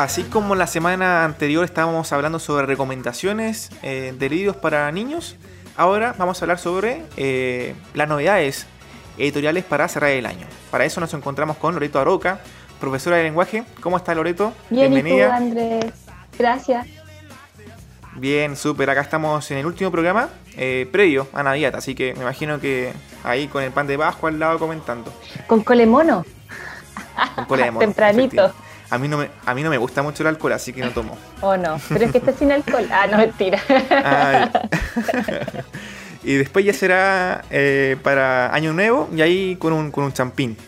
Así como la semana anterior estábamos hablando sobre recomendaciones eh, de libros para niños, ahora vamos a hablar sobre eh, las novedades editoriales para cerrar el año. Para eso nos encontramos con Loreto Aroca, profesora de lenguaje. ¿Cómo está Loreto? Bien, Bienvenida. ¿y tú, Andrés? Gracias. Bien, súper. Acá estamos en el último programa eh, previo a Navidad, así que me imagino que ahí con el pan de Pascua al lado comentando. Con colemono. Con colemono. Tempranito. A mí, no me, a mí no me gusta mucho el alcohol, así que no tomo. Oh, no. Pero es que está sin alcohol. Ah, no, mentira. Y después ya será eh, para Año Nuevo y ahí con un, con un champín.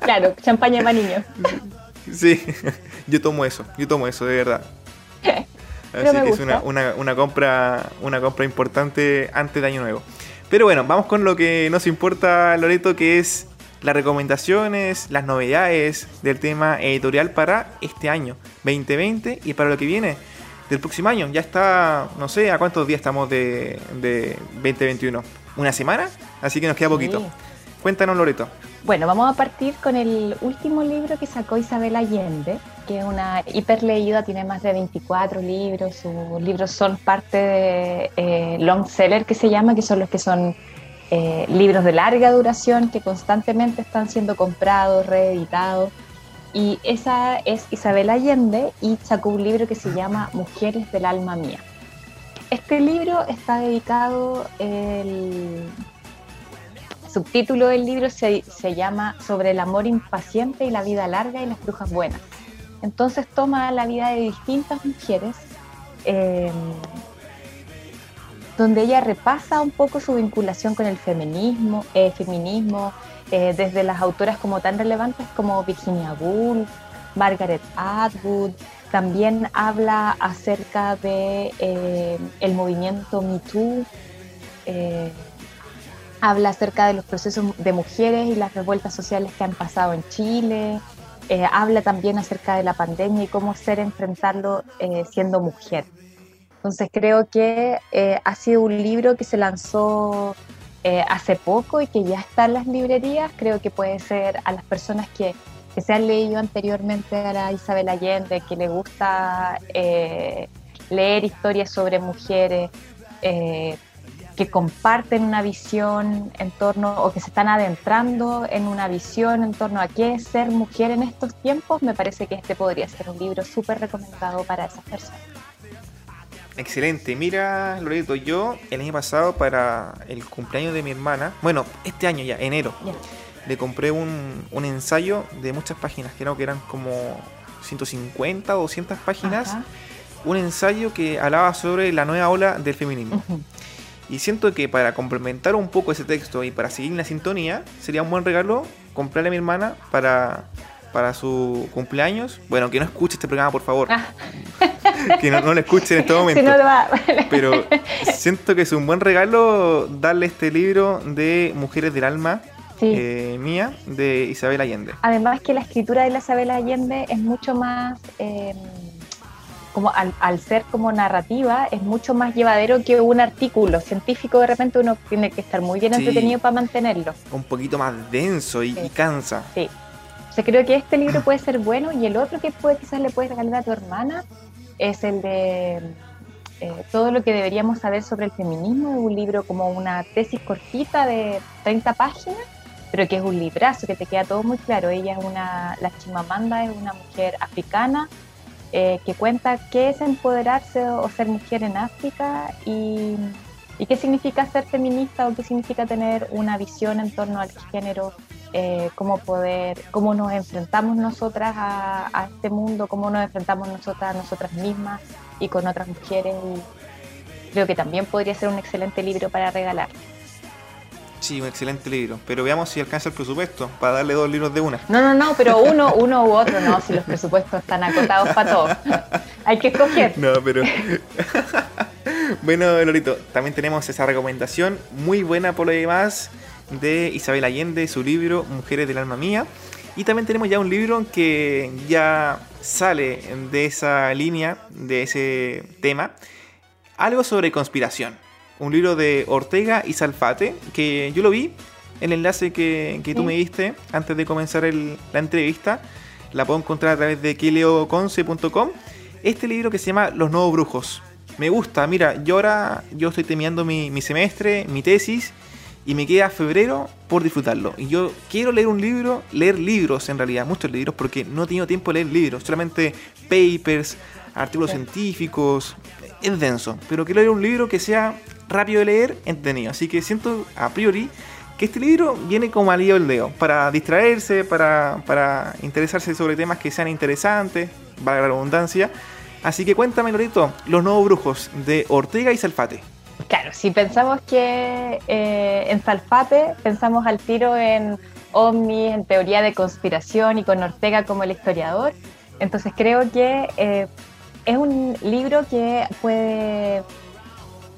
Claro, champaña para niños. Sí, yo tomo eso, yo tomo eso, de verdad. Así que es una, una, compra, una compra importante antes de Año Nuevo. Pero bueno, vamos con lo que nos importa, Loreto, que es las recomendaciones, las novedades del tema editorial para este año 2020 y para lo que viene del próximo año. Ya está, no sé, ¿a cuántos días estamos de, de 2021? ¿Una semana? Así que nos queda poquito. Cuéntanos, Loreto. Bueno, vamos a partir con el último libro que sacó Isabel Allende, que es una hiperleída, tiene más de 24 libros. Sus libros son parte de eh, long seller que se llama, que son los que son eh, libros de larga duración que constantemente están siendo comprados, reeditados. Y esa es Isabel Allende y sacó un libro que se llama Mujeres del alma mía. Este libro está dedicado, el subtítulo del libro se, llama Sobre el amor impaciente y la vida larga y las brujas buenas. Entonces toma la vida de distintas mujeres, em, donde ella repasa un poco su vinculación con el feminismo, eh, feminismo eh, desde las autoras como tan relevantes como Virginia Woolf, Margaret Atwood, también habla acerca de eh, el movimiento Me Too, habla acerca de los procesos de mujeres y las revueltas sociales que han pasado en Chile, habla también acerca de la pandemia y cómo ser enfrentarlo siendo mujer. Entonces creo que eh, ha sido un libro que se lanzó hace poco y que ya está en las librerías. Creo que puede ser a las personas que, que se han leído anteriormente a Isabel Allende, que le gusta leer historias sobre mujeres, que comparten una visión en torno o que se están adentrando en una visión en torno a qué es ser mujer en estos tiempos, me parece que este podría ser un libro súper recomendado para esas personas. Excelente. Mira, Loreto, yo el año pasado para el cumpleaños de mi hermana, bueno, este año ya, enero, le compré un, un, ensayo de muchas páginas, creo que eran como 150 o 200 páginas, un ensayo que hablaba sobre la nueva ola del feminismo. Y siento que para complementar un poco ese texto y para seguir en la sintonía, sería un buen regalo comprarle a mi hermana para, para su cumpleaños. Bueno, que no escuche este programa, por favor. Ah. que no, lo escuche en este momento. Pero siento que es un buen regalo darle este libro de Mujeres del Alma. Eh, mía de Isabel Allende. Además que la escritura de la Isabel Allende es mucho más eh, como al, ser como narrativa, es mucho más llevadero que un artículo científico. De repente uno tiene que estar muy bien entretenido para mantenerlo. Un poquito más denso y, cansa. Sí. O creo que este libro puede ser bueno y el otro que puede quizás le puedes regalar a tu hermana es el de eh, todo lo que deberíamos saber sobre el feminismo. Es un libro como una tesis cortita de 30 páginas, pero que es un librazo que te queda todo muy claro. Ella es una, la Chimamanda es una mujer africana eh, que cuenta qué es empoderarse o ser mujer en África y, qué significa ser feminista o qué significa tener una visión en torno al género, eh, cómo poder, cómo nos enfrentamos nosotras a, este mundo, cómo nos enfrentamos nosotras a nosotras mismas y con otras mujeres. creo que también podría ser un excelente libro para regalar. Sí, un excelente libro. Pero veamos si alcanza el presupuesto para darle dos libros de una. No, no, no, pero uno, uno u otro, no, si los presupuestos están acotados para todos. Hay que escoger. No, pero. bueno, Lorito, también tenemos esa recomendación muy buena por lo demás de Isabel Allende, su libro Mujeres del Alma Mía. Y también tenemos ya un libro que ya sale de esa línea, de ese tema. Algo sobre conspiración un libro de Ortega y Salfate, que yo lo vi, el enlace que, tú me diste antes de comenzar la entrevista. la puedo encontrar a través de kileoconce.com. Este libro que se llama Los Nuevos Brujos. Me gusta, mira, yo ahora yo estoy terminando mi, mi semestre, mi tesis, y me queda febrero por disfrutarlo. Y yo quiero leer un libro, leer libros en realidad, muchos libros, porque no he tenido tiempo de leer libros, solamente papers, artículos científicos, es denso, pero quiero leer un libro que sea rápido de leer, entretenido. Así que siento a priori que este libro viene como al el dedo, para distraerse, para, para interesarse sobre temas que sean interesantes, valga la redundancia. Así que cuéntame, Lorito, Los Nuevos Brujos de Ortega y Salfate. Claro, si pensamos que eh, en Salfate, pensamos al tiro en ovnis, en teoría de conspiración y con Ortega como el historiador. Entonces creo que eh, es un libro que puede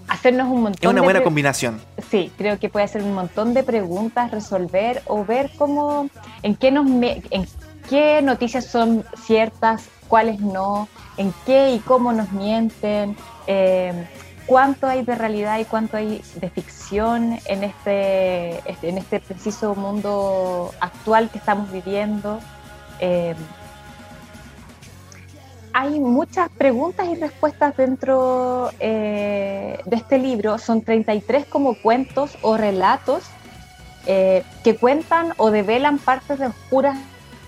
hacernos un montón Es una buena combinación. Sí, creo que puede hacer un montón de preguntas, resolver o ver cómo, en qué, nos en qué noticias son ciertas, cuáles no, en qué y cómo nos mienten, eh, cuánto hay de realidad y cuánto hay de ficción en este, en este preciso mundo actual que estamos viviendo. Eh, hay muchas preguntas y respuestas dentro eh, de este libro. Son 33 como cuentos o relatos eh, que cuentan o develan partes oscuras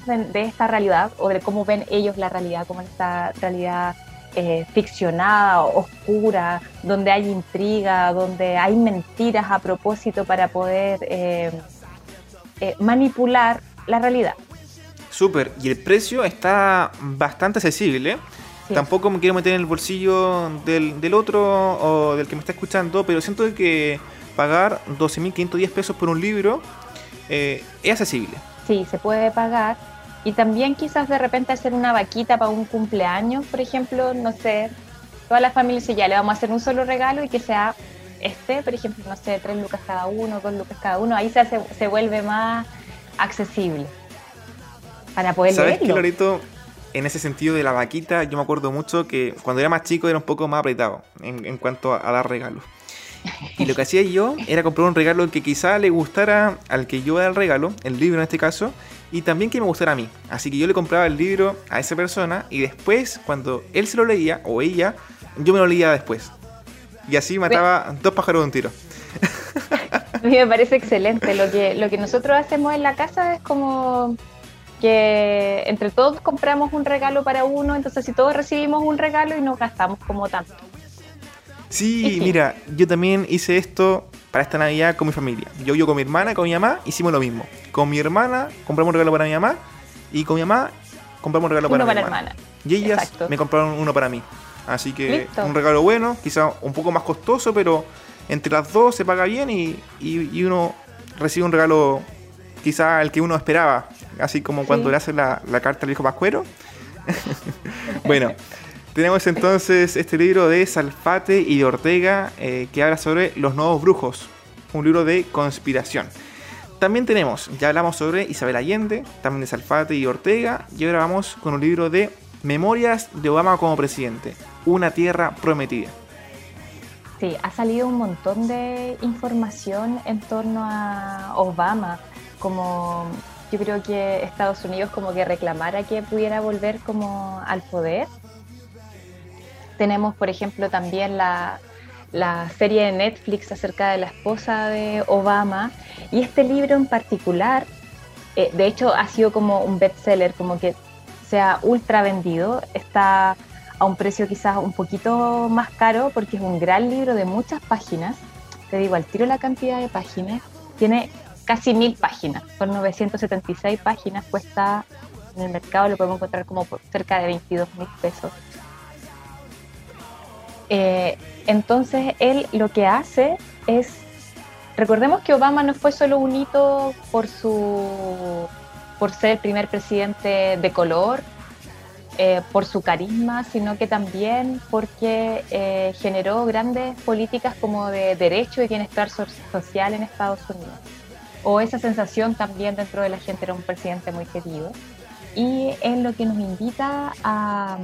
de, esta realidad o de cómo ven ellos la realidad, como esta realidad eh, ficcionada, oscura, donde hay intriga, donde hay mentiras a propósito para poder manipular la realidad. Súper, y el precio está bastante accesible. Tampoco me quiero meter en el bolsillo del, otro o del que me está escuchando, pero siento que pagar 12.510 pesos por un libro eh, es accesible. Sí, se puede pagar. Y también quizás de repente hacer una vaquita para un cumpleaños, por ejemplo, no sé, toda la familia dice ya, le vamos a hacer un solo regalo y que sea este, por ejemplo, no sé, tres lucas cada uno, dos lucas cada uno, ahí se, hace, se vuelve más accesible para poder ¿Sabes qué, Lorito? En ese sentido de la vaquita, yo me acuerdo mucho que cuando era más chico era un poco más apretado en, cuanto a, dar regalos. Y lo que hacía yo era comprar un regalo que quizá le gustara al que yo era el regalo, el libro en este caso, y también que me gustara a mí. Así que yo le compraba el libro a esa persona y después, cuando él se lo leía, o ella, yo me lo leía después. Y así mataba dos pájaros de un tiro. A mí me parece excelente. Lo que, lo que nosotros hacemos en la casa es como que entre todos compramos un regalo para uno, entonces si todos recibimos un regalo y no gastamos como tanto. Sí, mira, yo también hice esto para esta Navidad con mi familia. Yo, yo con mi hermana, con mi mamá, hicimos lo mismo. Con mi hermana compramos un regalo para mi mamá y con mi mamá compramos un regalo para, mi hermana. Y ellas me compraron uno para mí. Así que un regalo bueno, quizá un poco más costoso, pero entre las dos se paga bien y, y uno recibe un regalo quizá el que uno esperaba así como cuando le hacen la, carta al hijo Pascuero. bueno, tenemos entonces este libro de Salfate y de Ortega eh, que habla sobre los nuevos brujos, un libro de conspiración. También tenemos, ya hablamos sobre Isabel Allende, también de Salfate y Ortega, y ahora vamos con un libro de Memorias de Obama como presidente, una tierra prometida. Sí, ha salido un montón de información en torno a Obama, como yo creo que Estados Unidos como que reclamara que pudiera volver como al poder. Tenemos, por ejemplo, también la, serie de Netflix acerca de la esposa de Obama y este libro en particular, eh, de hecho ha sido como un bestseller, como que se ha ultra vendido, está a un precio quizás un poquito más caro porque es un gran libro de muchas páginas, te digo al tiro la cantidad de páginas, tiene casi mil páginas, por 976 páginas, cuesta en el mercado, lo podemos encontrar como por cerca de 22 mil pesos. Eh, entonces él lo que hace es, recordemos que Obama no fue solo un hito por su por ser el primer presidente de color, eh, por su carisma, sino que también porque eh, generó grandes políticas como de derecho y bienestar social en Estados Unidos o esa sensación también dentro de la gente era un presidente muy querido. Y es lo que nos invita a,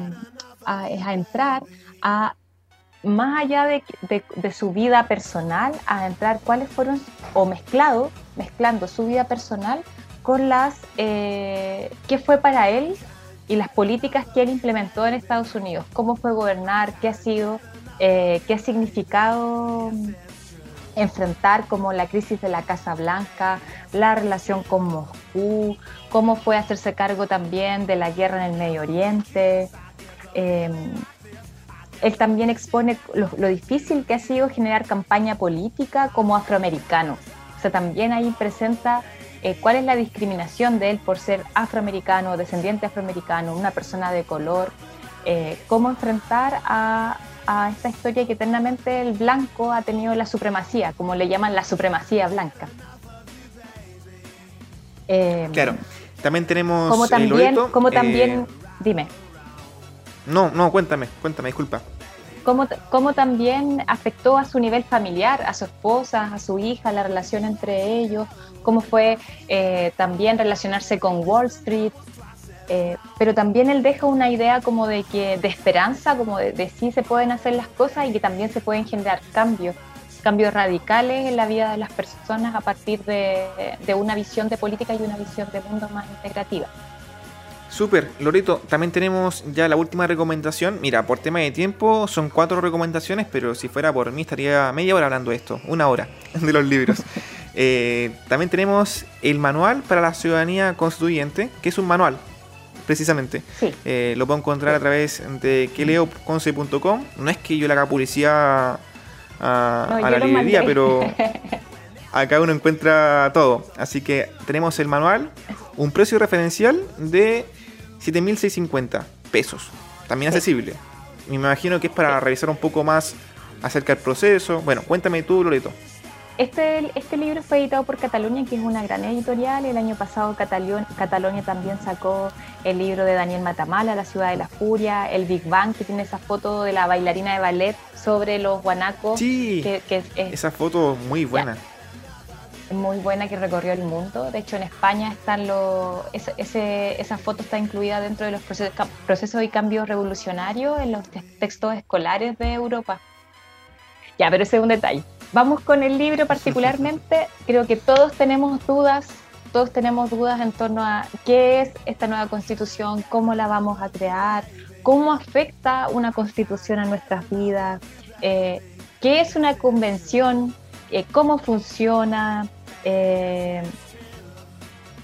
a, entrar a, más allá de, de, su vida personal, a entrar cuáles fueron, o mezclado, mezclando su vida personal con las, eh, qué fue para él y las políticas que él implementó en Estados Unidos, cómo fue gobernar, qué ha sido, eh, qué ha significado enfrentar como la crisis de la Casa Blanca, la relación con Moscú, cómo fue hacerse cargo también de la guerra en el Medio Oriente. Em, él también expone lo, difícil que ha sido generar campaña política como afroamericano. O sea, también ahí presenta eh, cuál es la discriminación de él por ser afroamericano, descendiente afroamericano, una persona de color, eh, cómo enfrentar a, a esta historia que eternamente el blanco ha tenido la supremacía, como le llaman la supremacía blanca. Eh, claro, también tenemos... Como también, como también dime. No, no, cuéntame, cuéntame, disculpa. Cómo, cómo, también afectó a su nivel familiar, a su esposa, a su hija, la relación entre ellos, cómo fue eh, también relacionarse con Wall Street, eh, pero también él deja una idea como de que de esperanza, como de, de sí se pueden hacer las cosas y que también se pueden generar cambios, cambios radicales en la vida de las personas a partir de, de una visión de política y una visión de mundo más integrativa. Súper, Loreto, también tenemos ya la última recomendación. Mira, por tema de tiempo son cuatro recomendaciones, pero si fuera por mí estaría media hora hablando de esto, una hora de los libros. Eh, también tenemos el manual para la ciudadanía constituyente, que es un manual precisamente. Eh, lo puedo encontrar a través de queleoconce.com. No es que yo le haga publicidad a, la librería, pero acá uno encuentra todo. Así que tenemos el manual, un precio referencial de 7.650 pesos. También accesible. Me imagino que es para revisar un poco más acerca del proceso. Bueno, cuéntame tú, Loreto. Este, este libro fue editado por Cataluña, que es una gran editorial. El año pasado Cataluña también sacó el libro de Daniel Matamala, La ciudad de la furia, el Big Bang, que tiene esa foto de la bailarina de ballet sobre los guanacos. Sí, que, esa foto muy buena. Muy buena que recorrió el mundo. De hecho, en España están los, ese, esa foto está incluida dentro de los procesos, procesos y cambios revolucionarios en los textos escolares de Europa. Ya, pero ese es un detalle. Vamos con el libro particularmente. Creo que todos tenemos dudas, todos tenemos dudas en torno a qué es esta nueva constitución, cómo la vamos a crear, cómo afecta una constitución a nuestras vidas, eh, qué es una convención, eh, cómo funciona. Eh,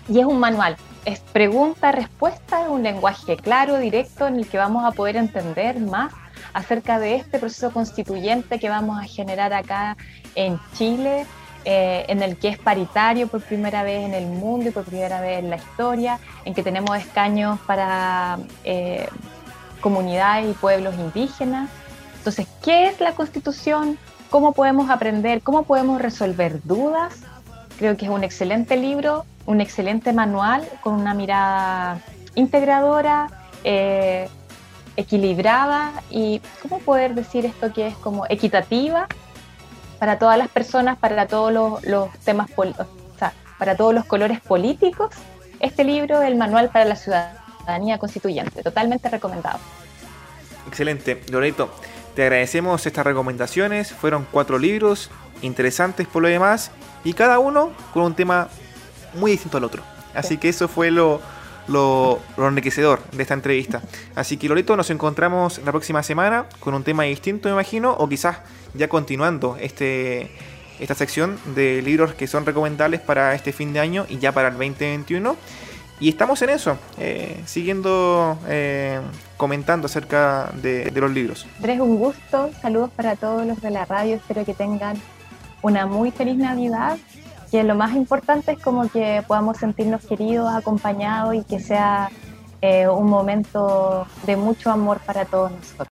y es un manual, es pregunta-respuesta, es un lenguaje claro, directo, en el que vamos a poder entender más acerca de este proceso constituyente que vamos a generar acá en Chile, eh, en el que es paritario por primera vez en el mundo y por primera vez en la historia, en que tenemos escaños para eh, comunidades y pueblos indígenas. Entonces, ¿qué es la constitución? ¿Cómo podemos aprender? ¿Cómo podemos resolver dudas? Creo que es un excelente libro, un excelente manual con una mirada integradora, eh, equilibrada y, ¿cómo poder decir esto que es como equitativa para todas las personas, para todos los, temas, o para todos los colores políticos? Este libro, el Manual para la Ciudadanía Constituyente, totalmente recomendado. Excelente, Loreto. Te agradecemos estas recomendaciones. Fueron cuatro libros interesantes por lo demás y cada uno con un tema muy distinto al otro. Así que eso fue lo, lo, enriquecedor de esta entrevista. Así que Loreto, nos encontramos la próxima semana con un tema distinto, me imagino, o quizás ya continuando este, esta sección de libros que son recomendables para este fin de año y ya para el 2021. Y estamos en eso, eh, siguiendo eh, comentando acerca de, de, los libros. Andrés, un gusto. Saludos para todos los de la radio. Espero que tengan una muy feliz Navidad que lo más importante es como que podamos sentirnos queridos, acompañados y que sea eh, un momento de mucho amor para todos nosotros.